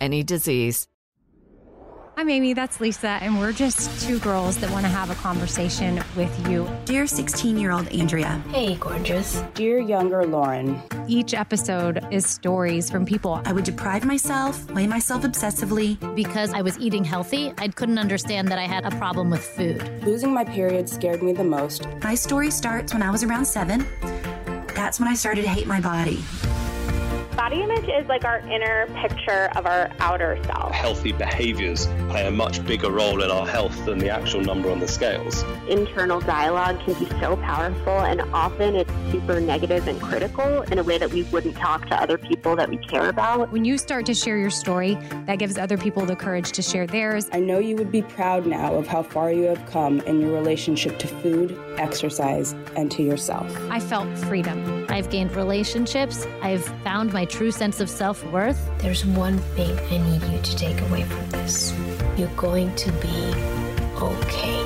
any disease. I'm Amy, that's Lisa, and we're just two girls that want to have a conversation with you. Dear 16 year old Andrea. Hey, gorgeous. Dear younger Lauren. Each episode is stories from people. I would deprive myself, weigh myself obsessively. Because I was eating healthy, I couldn't understand that I had a problem with food. Losing my period scared me the most. My story starts when I was around seven. That's when I started to hate my body. Body image is like our inner picture of our outer self. Healthy behaviors play a much bigger role in our health than the actual number on the scales. Internal dialogue can be so powerful, and often it's super negative and critical in a way that we wouldn't talk to other people that we care about. When you start to share your story, that gives other people the courage to share theirs. I know you would be proud now of how far you have come in your relationship to food, exercise, and to yourself. I felt freedom. I've gained relationships. I've found my true sense of self worth. There's one thing I need you to take away from this you're going to be okay.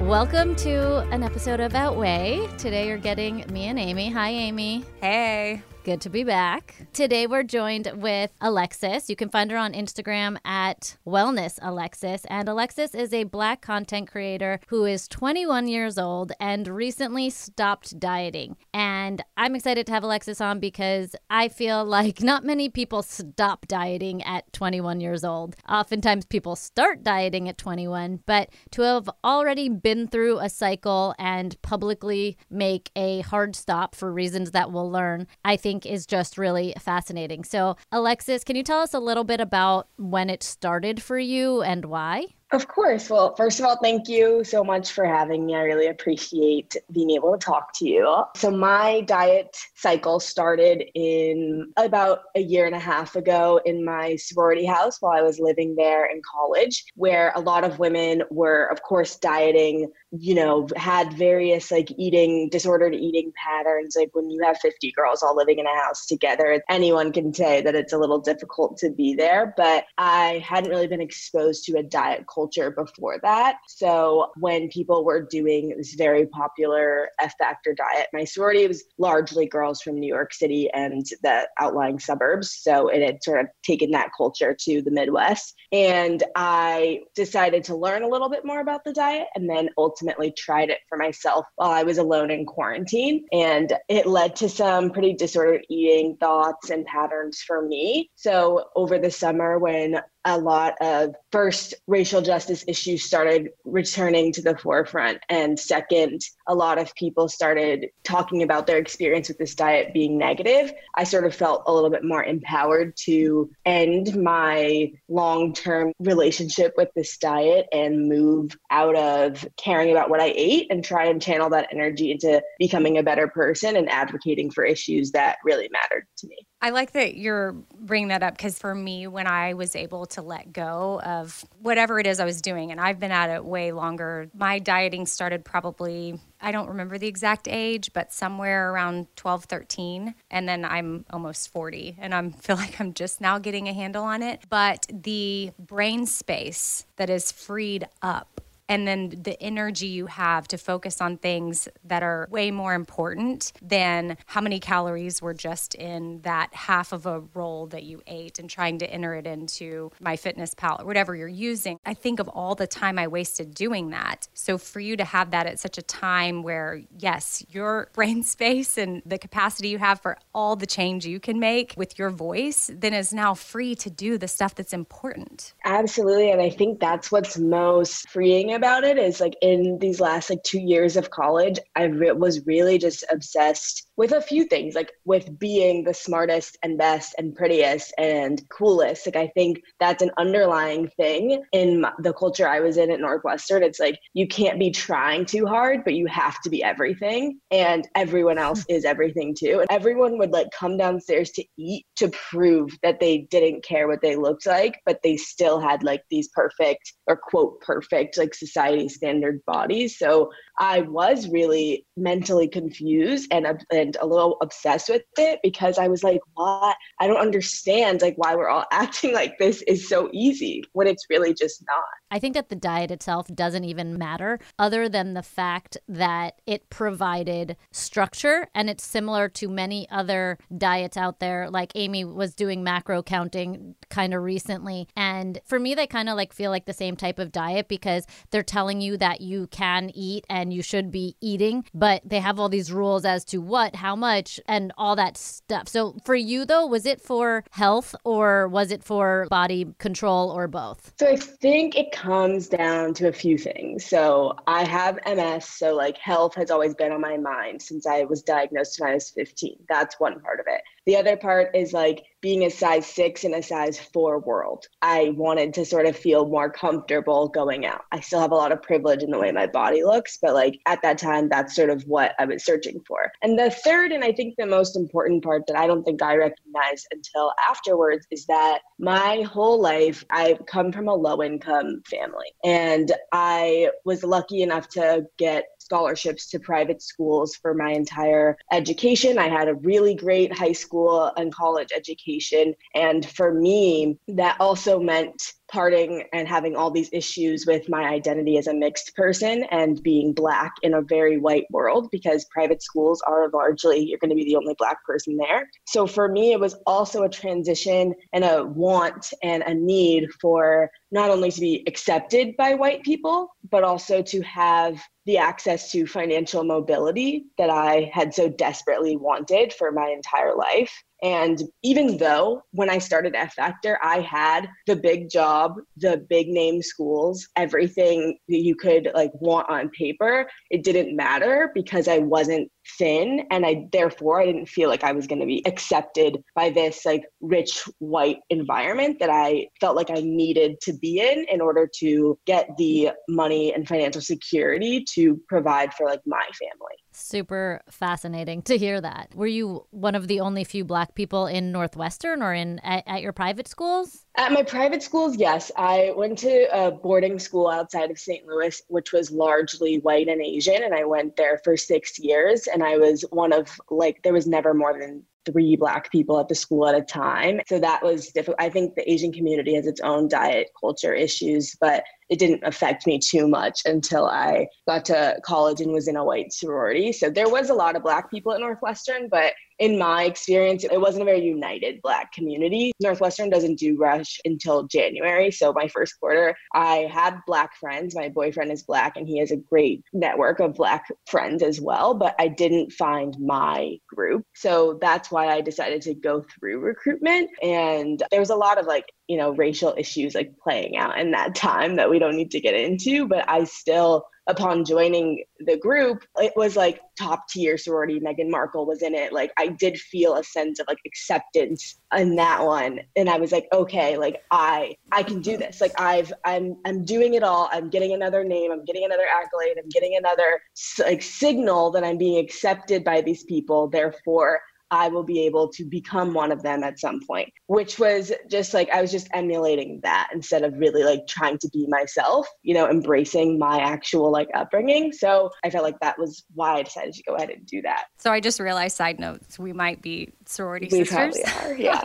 Welcome to an episode of Outweigh. Today you're getting me and Amy. Hi, Amy. Hey. Good to be back. Today we're joined with Alexis. You can find her on Instagram at Wellness Alexis. And Alexis is a black content creator who is 21 years old and recently stopped dieting. And I'm excited to have Alexis on because I feel like not many people stop dieting at 21 years old. Oftentimes people start dieting at 21, but to have already been through a cycle and publicly make a hard stop for reasons that we'll learn, I think is just really fascinating. So, Alexis, can you tell us a little bit about when it started for you and why? Of course. Well, first of all, thank you so much for having me. I really appreciate being able to talk to you. So, my diet cycle started in about a year and a half ago in my sorority house while I was living there in college, where a lot of women were, of course, dieting, you know, had various like eating, disordered eating patterns. Like when you have 50 girls all living in a house together, anyone can say that it's a little difficult to be there. But I hadn't really been exposed to a diet culture before that. So when people were doing this very popular F Factor diet, my sorority was largely girls from New York City and the outlying suburbs. So it had sort of taken that culture to the Midwest. And I decided to learn a little bit more about the diet and then ultimately tried it for myself while I was alone in quarantine. And it led to some pretty disordered eating thoughts and patterns for me. So over the summer, when a lot of first racial justice issues started returning to the forefront. And second a lot of people started talking about their experience with this diet being negative. I sort of felt a little bit more empowered to end my long-term relationship with this diet and move out of caring about what i ate and try and channel that energy into becoming a better person and advocating for issues that really mattered to me I like that you're bringing that up because for me, when I was able to let go of whatever it is I was doing, and I've been at it way longer, my dieting started probably, I don't remember the exact age, but somewhere around 12, 13. And then I'm almost 40 and I feel like I'm just now getting a handle on it. But the brain space that is freed up and then the energy you have to focus on things that are way more important than how many calories were just in that half of a roll that you ate and trying to enter it into MyFitnessPal or whatever you're using. I think of all the time I wasted doing that. So for you to have that at such a time where, yes, your brain space and the capacity you have for all the change you can make with your voice, then is now free to do the stuff that's important. Absolutely. And I think that's what's most freeing about it is like in these last like two years of college, I re- was really just obsessed with a few things, like with being the smartest and best and prettiest and coolest. Like I think that's an underlying thing in my, the culture I was in at Northwestern. It's like you can't be trying too hard, but you have to be everything, and everyone else hmm. is everything too. And everyone would like come downstairs to eat to prove that they didn't care what they looked like, but they still had like these perfect or quote perfect like society standard bodies. So I was really mentally confused and, and a little obsessed with it because I was like, what? I don't understand like why we're all acting like this is so easy when it's really just not. I think that the diet itself doesn't even matter other than the fact that it provided structure and it's similar to many other diets out there. Like Amy was doing macro counting kind of recently. And for me, they kind of like feel like the same type of diet because they're telling you that you can eat and you should be eating, but they have all these rules as to what, how much, and all that stuff. So for you though, was it for health or was it for body control or both? So I think it comes down to a few things. So I have MS, so like health has always been on my mind since I was diagnosed when I was 15. That's one part of it. The other part is like being a size six in a size four world. I wanted to sort of feel more comfortable going out. I still have a lot of privilege in the way my body looks, but like at that time, that's sort of what I was searching for. And the third, and I think the most important part that I don't think I recognized until afterwards is that my whole life, I've come from a low income family and I was lucky enough to get scholarships to private schools for my entire education. I had a really great high school and college education. And for me, that also meant parting and having all these issues with my identity as a mixed person and being black in a very white world because private schools are largely you're going to be the only black person there. So for me it was also a transition and a want and a need for not only to be accepted by white people but also to have the access to financial mobility that I had so desperately wanted for my entire life. And even though when I started F Factor, I had the big job, the big name schools, everything that you could like want on paper, it didn't matter because I wasn't thin and I therefore I didn't feel like I was going to be accepted by this like rich white environment that I felt like I needed to be in in order to get the money and financial security to provide for like my family. Super fascinating to hear that. Were you one of the only few black people in Northwestern or in at, at, your private schools? At my private schools, yes. I went to a boarding school outside of St. Louis, which was largely white and Asian, and I went there for six years. And I was one of like there was never more than three black people at the school at a time. So that was difficult. I think the Asian community has its own diet culture issues, but it didn't affect me too much until I got to college and was in a white sorority. So there was a lot of black people at Northwestern, but in my experience, it wasn't a very united Black community. Northwestern doesn't do Rush until January. So, my first quarter, I had Black friends. My boyfriend is Black and he has a great network of Black friends as well, but I didn't find my group. So, that's why I decided to go through recruitment. And there was a lot of like, you know, racial issues like playing out in that time that we don't need to get into, but I still upon joining the group, it was like top tier sorority. Meghan Markle was in it. Like I did feel a sense of like acceptance in that one. And I was like, okay, like I I can do this. Like I've I'm I'm doing it all. I'm getting another name. I'm getting another accolade. I'm getting another like signal that I'm being accepted by these people. Therefore, I will be able to become one of them at some point, which was just like I was just emulating that instead of really like trying to be myself, you know, embracing my actual like upbringing. So I felt like that was why I decided to go ahead and do that. So I just realized, side notes, we might be sorority we sisters. Probably are, yeah.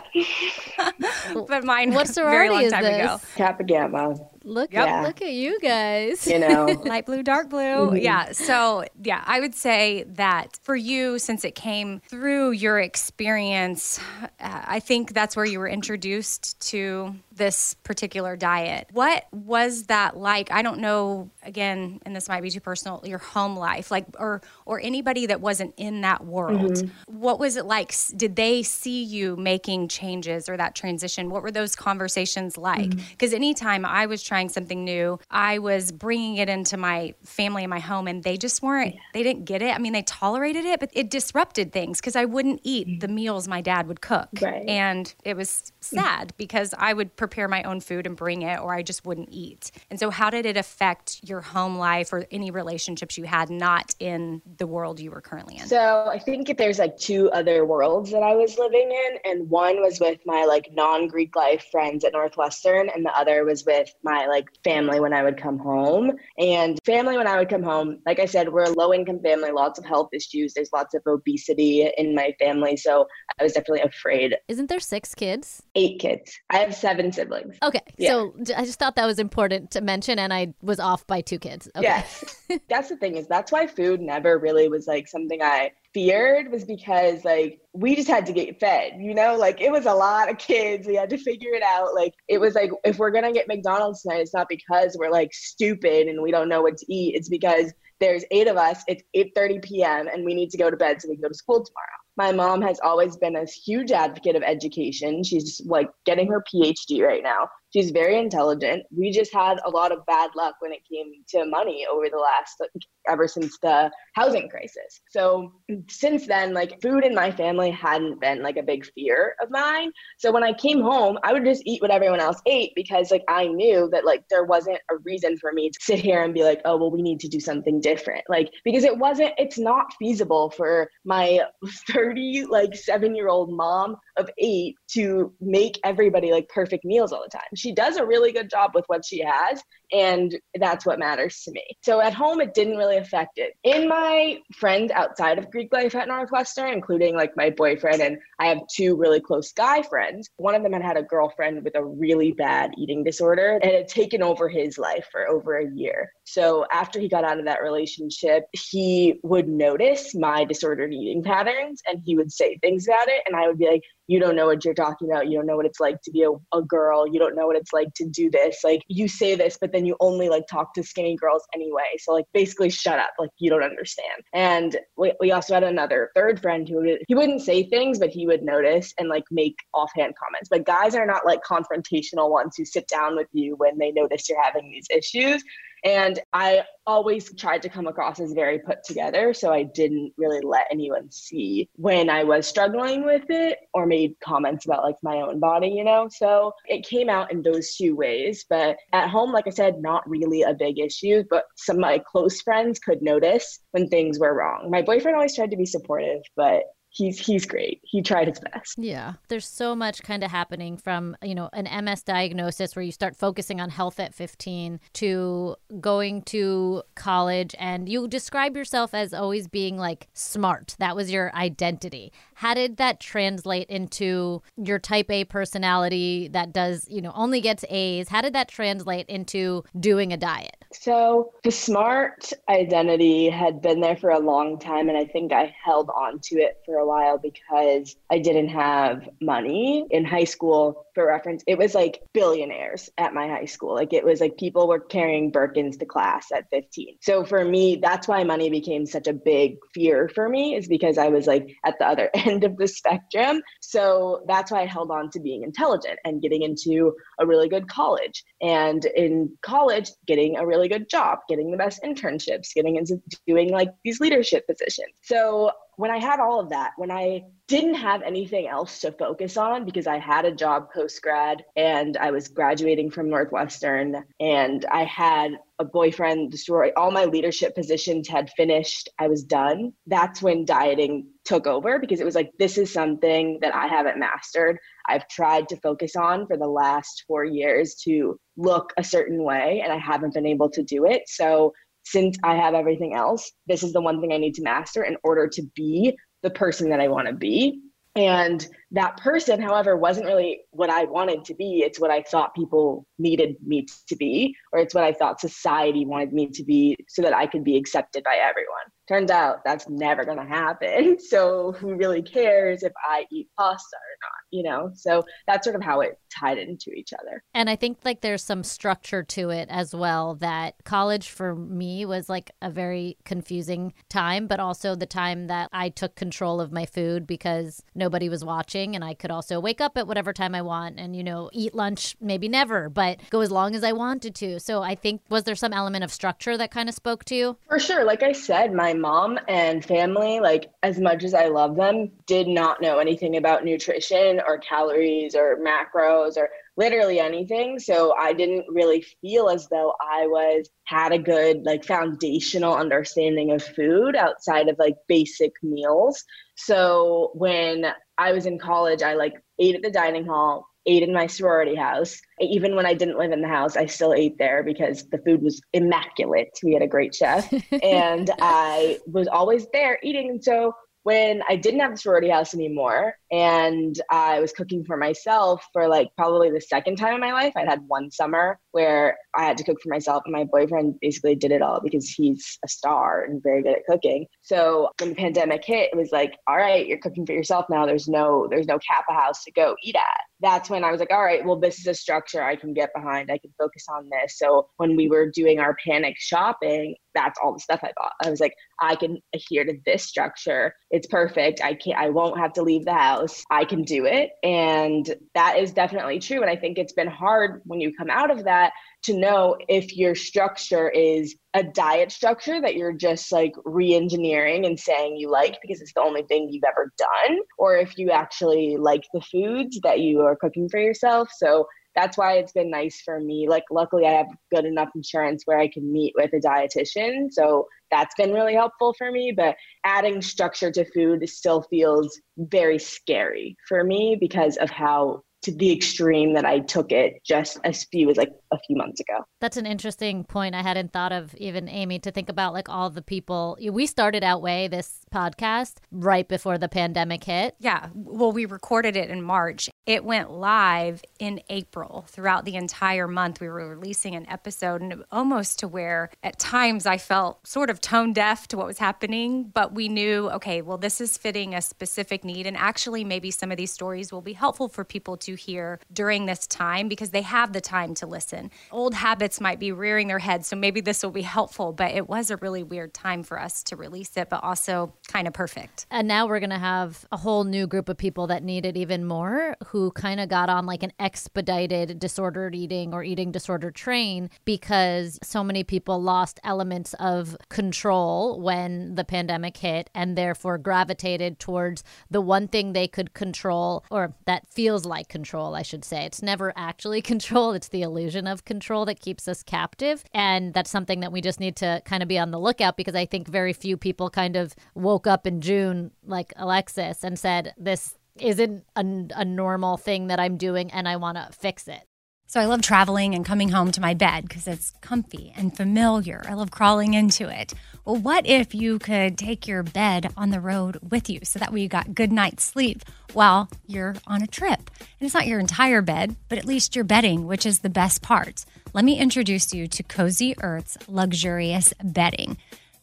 but mine what sorority very long is time this? ago. Kappa Gamma. Look, Yep. at, look at you guys. You know. light blue, dark blue. Mhm. Yeah. So, yeah, I would say that for you, since it came through your experience, uh, I think that's where you were introduced to this particular diet. What was that like? I don't know, again, and this might be too personal, your home life, like, or, or anybody that wasn't in that world. Mhm. What was it like? Did they see you making changes or that transition? What were those conversations like? Mm-hmm. Because anytime I was trying something new, I was bringing it into my family and my home, and they just weren't, they didn't get it. I mean, they tolerated it, but it disrupted things because I wouldn't eat mm-hmm. the meals my dad would cook. Right. And it was mm-hmm. sad because I would prepare my own food and bring it, or I just wouldn't eat. And so, how did it affect your home life or any relationships you had not in the world you were currently in? So I think there's like two other worlds that I was living in, and one was with my like non-Greek life friends at Northwestern, and the other was with my like family when I would come home. And family when I would come home, like I said, we're a low-income family, lots of health issues. There's lots of obesity in my family, so I was definitely afraid. Isn't there six kids? Eight kids. I have seven siblings. Okay, Yeah. so I just thought that was important to mention, and I was off by two kids. Okay. Yes. that's the thing is that's why food never really was like something I feared was because like we just had to get fed, you know? Like it was a lot of kids. We had to figure it out. Like it was like if we're gonna get McDonald's tonight, it's not because we're like stupid and we don't know what to eat. It's because there's eight of us, it's 8:30 p.m. and we need to go to bed so we can go to school tomorrow. My mom has always been a huge advocate of education. She's like getting her PhD right now. She's very intelligent. We just had a lot of bad luck when it came to money over the last, like, ever since the housing crisis. So since then, like food in my family hadn't been like a big fear of mine. So when I came home, I would just eat what everyone else ate because like I knew that like there wasn't a reason for me to sit here and be like, oh, well, we need to do something different. Like, because it wasn't, it's not feasible for my 30, like seven year old mom of eight to make everybody like perfect meals all the time. She does a really good job with what she has, and that's what matters to me. So at home, it didn't really affect it. In my friends outside of Greek life at Northwestern, including like my boyfriend, and I have two really close guy friends. One of them had had a girlfriend with a really bad eating disorder and had taken over his life for over a year. So after he got out of that relationship, he would notice my disordered eating patterns and he would say things about it. And I would be like, you don't know what you're talking about. You don't know what it's like to be a, a girl. You don't know what it's like to do this. Like you say this, but then you only like talk to skinny girls anyway. So like basically shut up. Like you don't understand. And we, we also had another third friend who would, he wouldn't say things, but he would notice and like make offhand comments. But guys are not like confrontational ones who sit down with you when they notice you're having these issues. And I always tried to come across as very put together. So I didn't really let anyone see when I was struggling with it or made comments about like my own body, you know? So it came out in those two ways. But at home, like I said, not really a big issue, but some of my close friends could notice when things were wrong. My boyfriend always tried to be supportive, but he's he's great. He tried his best. Yeah. There's so much kind of happening from, you know, an MS diagnosis where you start focusing on health at 15 to going to college and you describe yourself as always being like smart. That was your identity. How did that translate into your type A personality that does, you know, only gets A's? How did that translate into doing a diet? So the smart identity had been there for a long time, and I think I held on to it for a while because I didn't have money in high school. For reference, it was like billionaires at my high school. Like it was like people were carrying Birkins to class at 15. So for me, that's why money became such a big fear for me, is because I was like at the other end of the spectrum. So that's why I held on to being intelligent and getting into a really good college. And in college, getting a really good job, getting the best internships, getting into doing like these leadership positions. So when I had all of that, when I didn't have anything else to focus on because I had a job post grad and I was graduating from Northwestern and I had a boyfriend, destroy all my leadership positions had finished. I was done. That's when dieting took over because it was like, this is something that I haven't mastered. I've tried to focus on for the last four years to look a certain way and I haven't been able to do it. So since I have everything else, this is the one thing I need to master in order to be the person that I want to be. And that person, however, wasn't really what I wanted to be. It's what I thought people needed me to be, or it's what I thought society wanted me to be so that I could be accepted by everyone. Turns out that's never going to happen. So who really cares if I eat pasta or not, you know? So that's sort of how it tied into each other. And I think like there's some structure to it as well that college for me was like a very confusing time, but also the time that I took control of my food because nobody was watching and I could also wake up at whatever time I want and you know eat lunch maybe never, but go as long as I wanted to. So I think was there some element of structure that kind of spoke to you? For sure. Like I said, my mom and family, like as much as I love them, did not know anything about nutrition or calories or macros or literally anything. So I didn't really feel as though I was had a good like foundational understanding of food outside of like basic meals. So when I was in college, I like ate at the dining hall, ate in my sorority house. Even when I didn't live in the house, I still ate there because the food was immaculate. We had a great chef and I was always there eating. And so when I didn't have the sorority house anymore and I was cooking for myself for like probably the second time in my life, I'd had one summer where I had to cook for myself and my boyfriend basically did it all because he's a star and very good at cooking. So when the pandemic hit, it was like, all right, you're cooking for yourself now. There's no there's no Kappa house to go eat at. That's when I was like, all right, well, this is a structure I can get behind. I can focus on this. So when we were doing our panic shopping, that's all the stuff I bought. I was like, I can adhere to this structure. It's perfect. I can't I won't have to leave the house. I can do it. And that is definitely true. And I think it's been hard when you come out of that to know if your structure is a diet structure that you're just like re-engineering and saying you like because it's the only thing you've ever done or if you actually like the foods that you are cooking for yourself so that's why it's been nice for me. Like luckily i have good enough insurance where i can meet with a dietitian. So that's been really helpful for me but adding structure to food still feels very scary for me because of how to the extreme that I took it just as few as like a few months ago. That's an interesting point. I hadn't thought of even Amy to think about like all the people. We started Outweigh this podcast right before the pandemic hit. Yeah. Well, we recorded it in March. It went live in April. Throughout the entire month, we were releasing an episode, and almost to where at times I felt sort of tone deaf to what was happening. But we knew, okay, well, this is fitting a specific need. And actually, maybe some of these stories will be helpful for people to hear during this time because they have the time to listen. Old habits might be rearing their heads. So maybe this will be helpful. But it was a really weird time for us to release it, but also kind of perfect. And now we're going to have a whole new group of people that need it even more who kind of got on like an expedited disordered eating or eating disorder train because so many people lost elements of control when the pandemic hit and therefore gravitated towards the one thing they could control or that feels like control, I should say. It's never actually control, it's the illusion of control that keeps us captive. And that's something that we just need to kind of be on the lookout because I think very few people kind of woke up in June, like Alexis, and said, This isn't a, a normal thing that I'm doing and I want to fix it. So I love traveling and coming home to my bed because it's comfy and familiar. I love crawling into it. Well, what if you could take your bed on the road with you so that way you got good night's sleep while you're on a trip? And it's not your entire bed, but at least your bedding, which is the best part. Let me introduce you to Cozy Earth's luxurious bedding.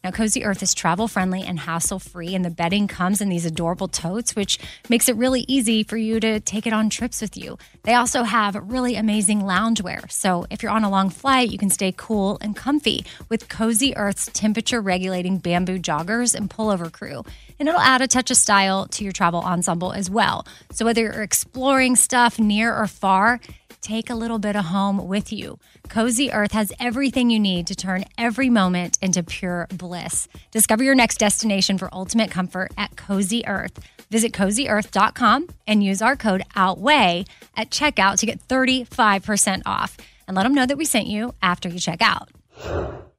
Now, Cozy Earth is travel friendly and hassle free, and the bedding comes in these adorable totes, which makes it really easy for you to take it on trips with you. They also have really amazing loungewear. So, if you're on a long flight, you can stay cool and comfy with Cozy Earth's temperature regulating bamboo joggers and pullover crew. And it'll add a touch of style to your travel ensemble as well. So, whether you're exploring stuff near or far, take a little bit of home with you. Cozy Earth has everything you need to turn every moment into pure bliss. Discover your next destination for ultimate comfort at Cozy Earth. Visit cozyearth.com and use our code OUTWEIGH at checkout to get 35% off. And let them know that we sent you after you check out.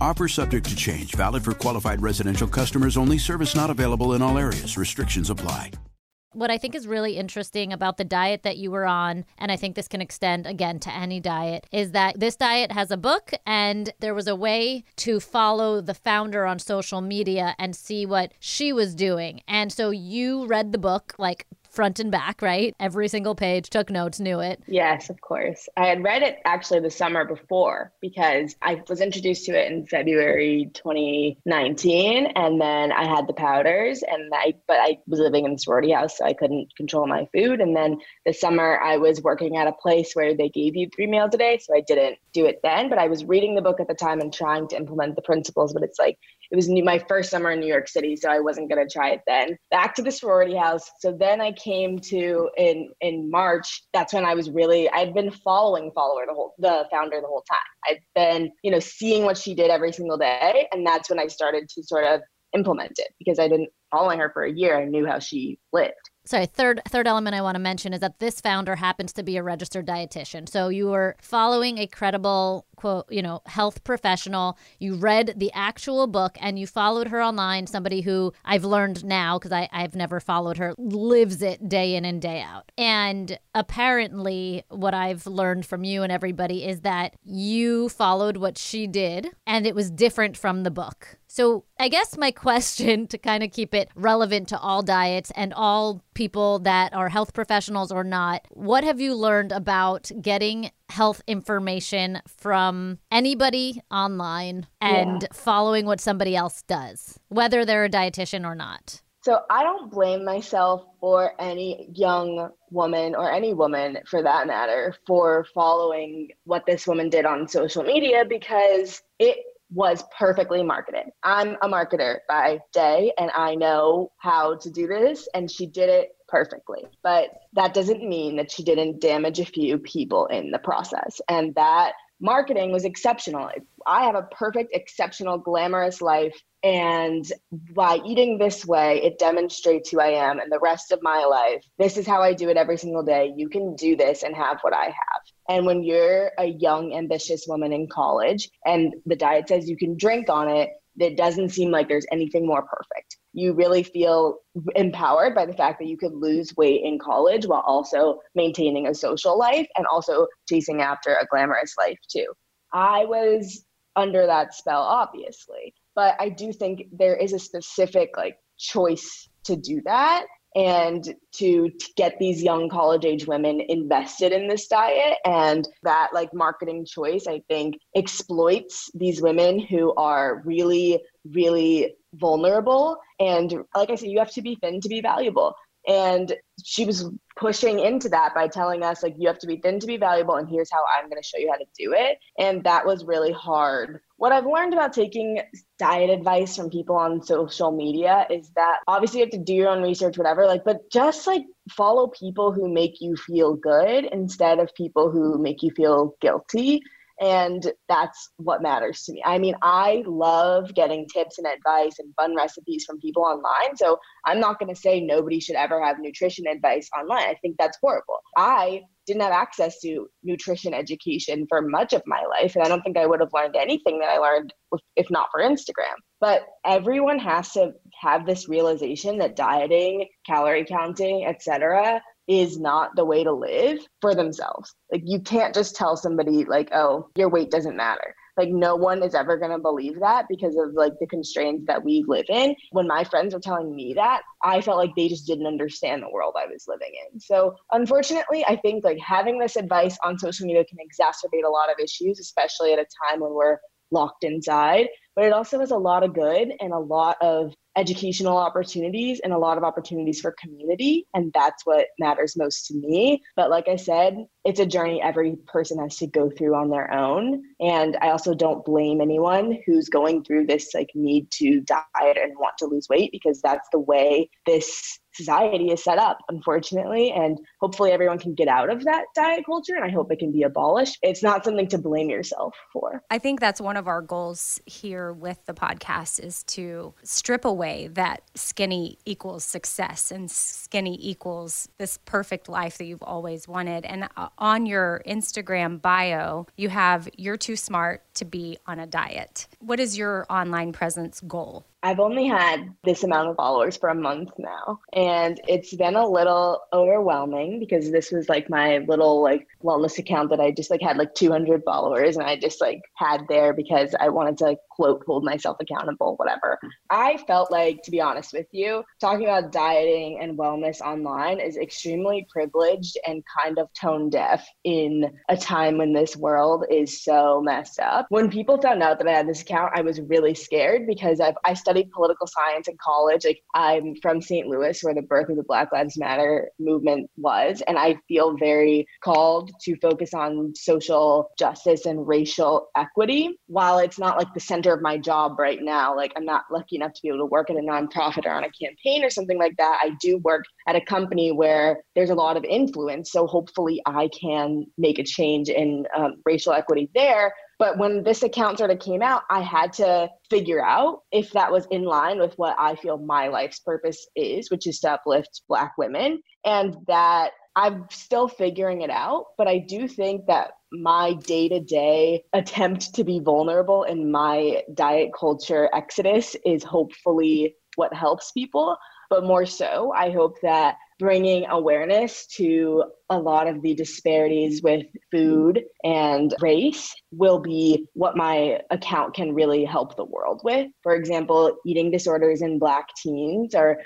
Offer subject to change, valid for qualified residential customers only. Service not available in all areas. Restrictions apply. What I think is really interesting about the diet that you were on, and I think this can extend again to any diet, is that this diet has a book and there was a way to follow the founder on social media and see what she was doing. And so you read the book like front and back, right? Every single page, took notes, knew it. Yes, of course. I had read it actually the summer before because I was introduced to it in February 2019 and then I had the powders and I but I was living in the sorority house so I couldn't control my food and then the summer I was working at a place where they gave you 3 meals a day so I didn't do it then but I was reading the book at the time and trying to implement the principles but it's like it was new, my first summer in New York City, so I wasn't going to try it then. Back to the sorority house. So then I came to in in March. That's when I was really I'd been following follower the whole the founder the whole time. I'd been you know seeing what she did every single day, and that's when I started to sort of implement it because I didn't following her for a year. I knew how she lived sorry third third element i want to mention is that this founder happens to be a registered dietitian. So you were following a credible quote you know health professional. You read the actual book and you followed her online somebody who i've learned now because i've never followed her lives it day in and day out. And apparently what i've learned from you and everybody is that you followed what she did and it was different from the book So, I guess my question to kind of keep it relevant to all diets and all people that are health professionals or not, what have you learned about getting health information from anybody online and Yeah. following what somebody else does, whether they're a dietitian or not? So I don't blame myself or any young woman or any woman for that matter for following what this woman did on social media because it was perfectly marketed. I'm a marketer by day and I know how to do this and she did it perfectly. But that doesn't mean that she didn't damage a few people in the process. And that marketing was exceptional. I have a perfect, exceptional, glamorous life. And by eating this way, it demonstrates who I am and the rest of my life. This is how I do it every single day. You can do this and have what I have. And when you're a young, ambitious woman in college and the diet says you can drink on it, it doesn't seem like there's anything more perfect. You really feel empowered by the fact that you could lose weight in college while also maintaining a social life and also chasing after a glamorous life too. I was under that spell, obviously, but I do think there is a specific like choice to do that and to, to get these young college age women invested in this diet and that like marketing choice i think exploits these women who are really really vulnerable. And like i said you have to be thin to be valuable. And she was pushing into that by telling us like you have to be thin to be valuable and here's how i'm going to show you how to do it. And that was really hard. What i've learned about taking diet advice from people on social media is that obviously you have to do your own research whatever like but just like follow people who make you feel good instead of people who make you feel guilty and that's what matters to me. I mean, I love getting tips and advice and fun recipes from people online. So I'm not going to say nobody should ever have nutrition advice online. I think that's horrible. I didn't have access to nutrition education for much of my life. And I don't think I would have learned anything that I learned if- not for Instagram. But everyone has to have this realization that dieting, calorie counting, etc., is not the way to live for themselves. Like you can't just tell somebody like, "Oh, your weight doesn't matter." Like no one is ever going to believe that because of like the constraints that we live in. When my friends were telling me that, I felt like they just didn't understand the world I was living in. So, unfortunately, I think like having this advice on social media can exacerbate a lot of issues, especially at a time when we're locked inside. But it also has a lot of good and a lot of educational opportunities and a lot of opportunities for community. And that's what matters most to me. But like I said, it's a journey every person has to go through on their own. And I also don't blame anyone who's going through this like need to diet and want to lose weight because that's the way this society is set up, unfortunately. And hopefully everyone can get out of that diet culture and I hope it can be abolished. It's not something to blame yourself for. I think that's one of our goals here with the podcast is to strip away that skinny equals success and skinny equals this perfect life that you've always wanted. And uh, on your Instagram bio, you have you're too smart to be on a diet. What is your online presence goal? I've only had this amount of followers for a month now, and it's been a little overwhelming because this was like my little like wellness account that I just like had like 200 followers, and I just like had there because I wanted to like, quote hold myself accountable, whatever. I felt like, to be honest with you, talking about dieting and wellness online is extremely privileged and kind of tone deaf in a time when this world is so messed up. When people found out that I had this account, I was really scared because I've I studied political science in college. Like I'm from St. Louis, where the birth of the Black Lives Matter movement was, and I feel very called to focus on social justice and racial equity. While it's not like the of my job right now, like I'm not lucky enough to be able to work at a nonprofit or on a campaign or something like that. I do work at a company where there's a lot of influence, so hopefully I can make a change in um, racial equity there. But when this account sort of came out, I had to figure out if that was in line with what I feel my life's purpose is, which is to uplift Black women. And that I'm still figuring it out. But I do think that my day to day attempt to be vulnerable in my diet culture exodus is hopefully what helps people. But more so, I hope that bringing awareness to a lot of the disparities with food and race will be what my account can really help the world with. For example, eating disorders in black teens are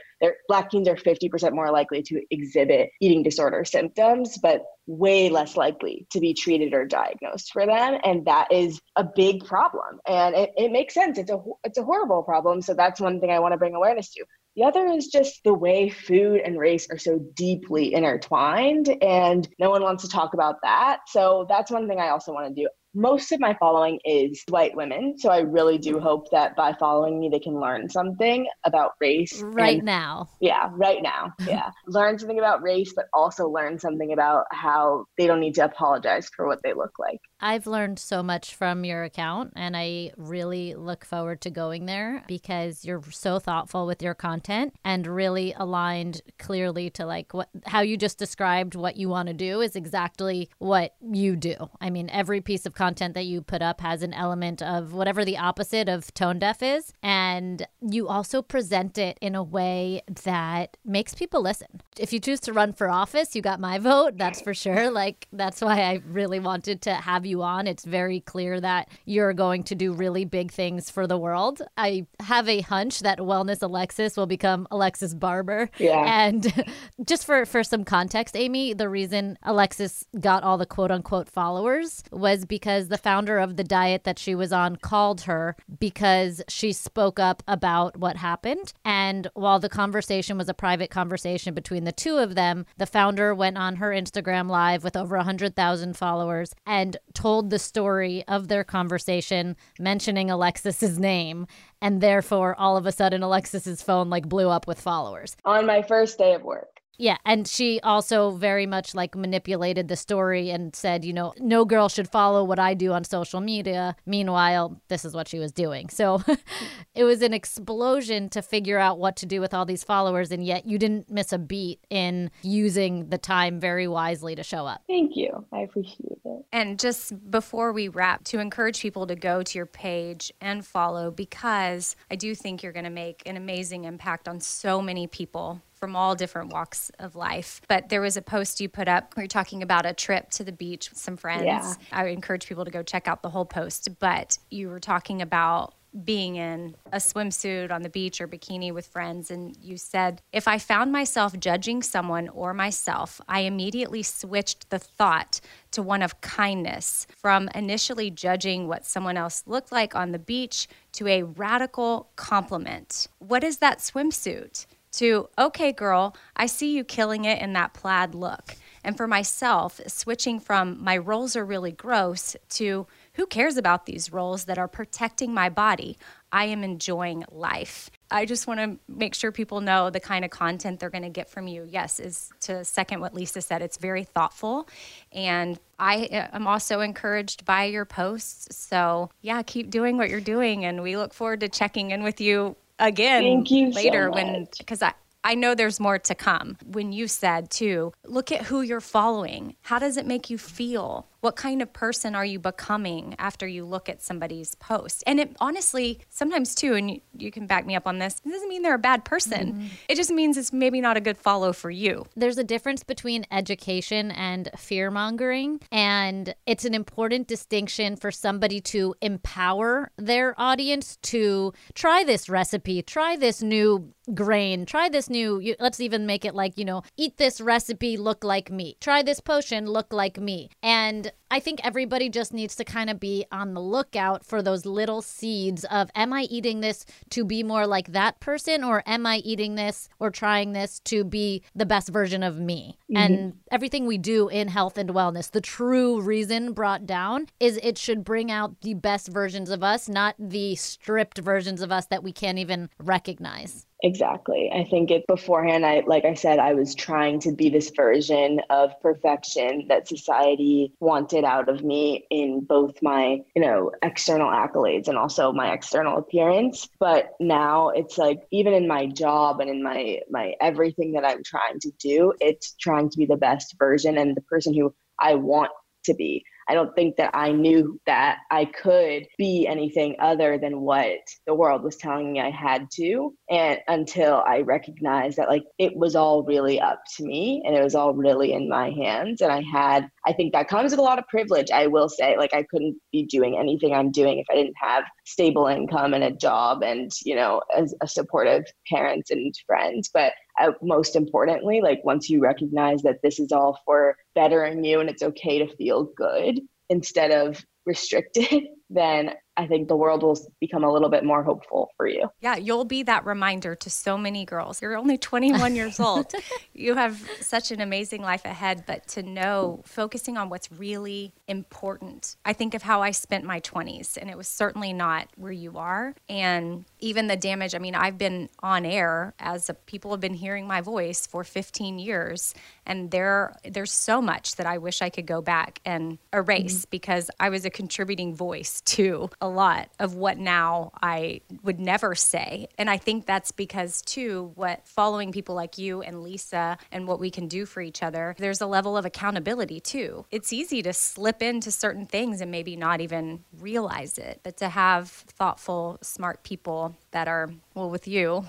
black teens are 50% more likely to exhibit eating disorder symptoms, but way less likely to be treated or diagnosed for them. And that is a big problem. And it, it makes sense. It's a it's a horrible problem. So that's one thing I want to bring awareness to. The other is just the way food and race are so deeply intertwined, and no one wants to talk about that. So that's one thing I also want to do most of my following is white women. So I really do hope that by following me, they can learn something about race. Right and, now. Yeah, right now. Yeah. learn something about race, but also learn something about how they don't need to apologize for what they look like. I've learned so much from your account, and I really look forward to going there because you're so thoughtful with your content and really aligned clearly to like what how you just described what you want to do is exactly what you do. I mean, every piece of content that you put up has an element of whatever the opposite of tone deaf is. And you also present it in a way that makes people listen. If you choose to run for office, you got my vote, that's for sure. Like, that's why I really wanted to have you on. It's very clear that you're going to do really big things for the world. I have a hunch that Wellness Alexis will become Alexis Barber. Yeah. And just for, for some context, Amy, the reason Alexis got all the quote unquote followers was because because the founder of the diet that she was on called her because she spoke up about what happened. And while the conversation was a private conversation between the two of them, the founder went on her Instagram live with over 100,000 followers and told the story of their conversation, mentioning Alexis's name. And therefore, all of a sudden, Alexis's phone like blew up with followers. On my first day of work. Yeah, and she also very much like manipulated the story and said, you know, no girl should follow what I do on social media. Meanwhile, this is what she was doing. So it was an explosion to figure out what to do with all these followers, and yet you didn't miss a beat in using the time very wisely to show up. Thank you. I appreciate it. And just before we wrap, to encourage people to go to your page and follow because I do think you're going to make an amazing impact on so many people from all different walks of life. But there was a post you put up where you're talking about a trip to the beach with some friends. Yeah. I encourage people to go check out the whole post. But you were talking about being in a swimsuit on the beach or bikini with friends, and you said, If I found myself judging someone or myself, I immediately switched the thought to one of kindness from initially judging what someone else looked like on the beach to a radical compliment. What is that swimsuit? To, okay, girl, I see you killing it in that plaid look. And for myself, switching from my rolls are really gross to who cares about these rolls that are protecting my body? I am enjoying life. I just want to make sure people know the kind of content they're going to get from you. Yes, is to second what Lisa said, it's very thoughtful. And I uh, am also encouraged by your posts. So, yeah, keep doing what you're doing. And we look forward to checking in with you again Thank you later so when because I I know there's more to come. When you said too, look at who you're following. How does it make you feel? What kind of person are you becoming after you look at somebody's post? And it honestly, sometimes too, and you, you can back me up on this, it doesn't mean they're a bad person. Mm-hmm. It just means it's maybe not a good follow for you. There's a difference between education and fear mongering. And it's an important distinction for somebody to empower their audience to try this recipe, try this new grain, try this new, let's even make it like, you know, eat this recipe, look like me, try this potion, look like me. And and I think everybody just needs to kind of be on the lookout for those little seeds of am I eating this to be more like that person or am I eating this or trying this to be the best version of me? Mm-hmm. And everything we do in health and wellness, the true reason brought down is it should bring out the best versions of us, not the stripped versions of us that we can't even recognize. Exactly. I think it beforehand, I like I said, I was trying to be this version of perfection that society wanted out of me in both my, you know, external accolades and also my external appearance. But now it's like even in my job and in my my everything that I'm trying to do, it's trying to be the best version and the person who I want to be. I don't think that I knew that I could be anything other than what the world was telling me I had to. And until I recognized that, like, it was all really up to me and it was all really in my hands. And I had, I think that comes with a lot of privilege, I will say. Like, I couldn't be doing anything I'm doing if I didn't have stable income and a job and, you know, as a supportive parents and friends. But uh, most importantly, like once you recognize that this is all for bettering you and it's okay to feel good instead of restricted, then I think the world will become a little bit more hopeful for you. Yeah, you'll be that reminder to so many girls. You're only 21 years old. You have such an amazing life ahead, but to know focusing on what's really important. I think of how I spent my 20s, and it was certainly not where you are. And even the damage, I mean, I've been on air as a, people have been hearing my voice for 15 years, and there there's so much that I wish I could go back and erase mm-hmm. because I was a contributing voice to a lot of what now I would never say. And I think that's because, too, what following people like you and Lisa and what we can do for each other, there's a level of accountability, too. It's easy to slip into certain things and maybe not even realize it, but to have thoughtful, smart people that are, well, with you,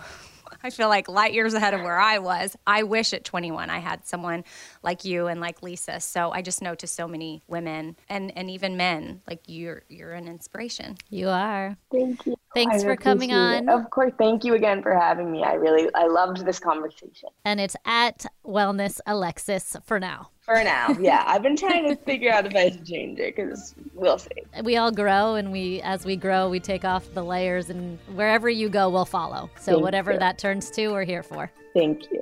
I feel like light years ahead of where I was. I wish at 21 I had someone like you and like Lisa. So I just know to so many women and and even men like you're you're an inspiration. You are. Thank you. Thanks I for coming on. It. Of course, thank you again for having me. I really I loved this conversation. And it's at Wellness Alexis for now for now. Yeah, I've been trying to figure out if I should change it because we'll see. We all grow, and we as we grow, we take off the layers, and wherever you go, we'll follow. So Thank whatever you. that turns to, we're here for. Thank you.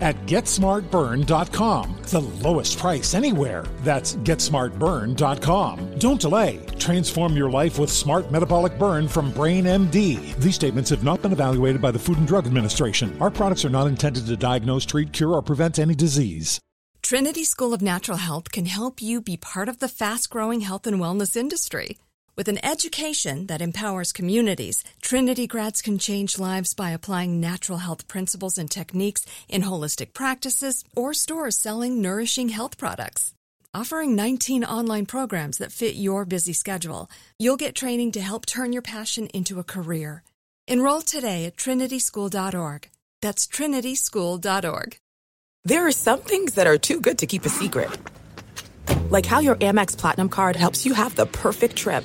at GetSmartBurn.com. The lowest price anywhere. That's GetSmartBurn.com. Don't delay. Transform your life with Smart Metabolic Burn from Brain MD. These statements have not been evaluated by the Food and Drug Administration. Our products are not intended to diagnose, treat, cure, or prevent any disease. Trinity School of Natural Health can help you be part of the fast growing health and wellness industry. With an education that empowers communities, Trinity grads can change lives by applying natural health principles and techniques in holistic practices or stores selling nourishing health products. Offering 19 online programs that fit your busy schedule, you'll get training to help turn your passion into a career. Enroll today at trinityschool.org. That's trinityschool.org. There are some things that are too good to keep a secret. Like how your Amex Platinum card helps you have the perfect trip.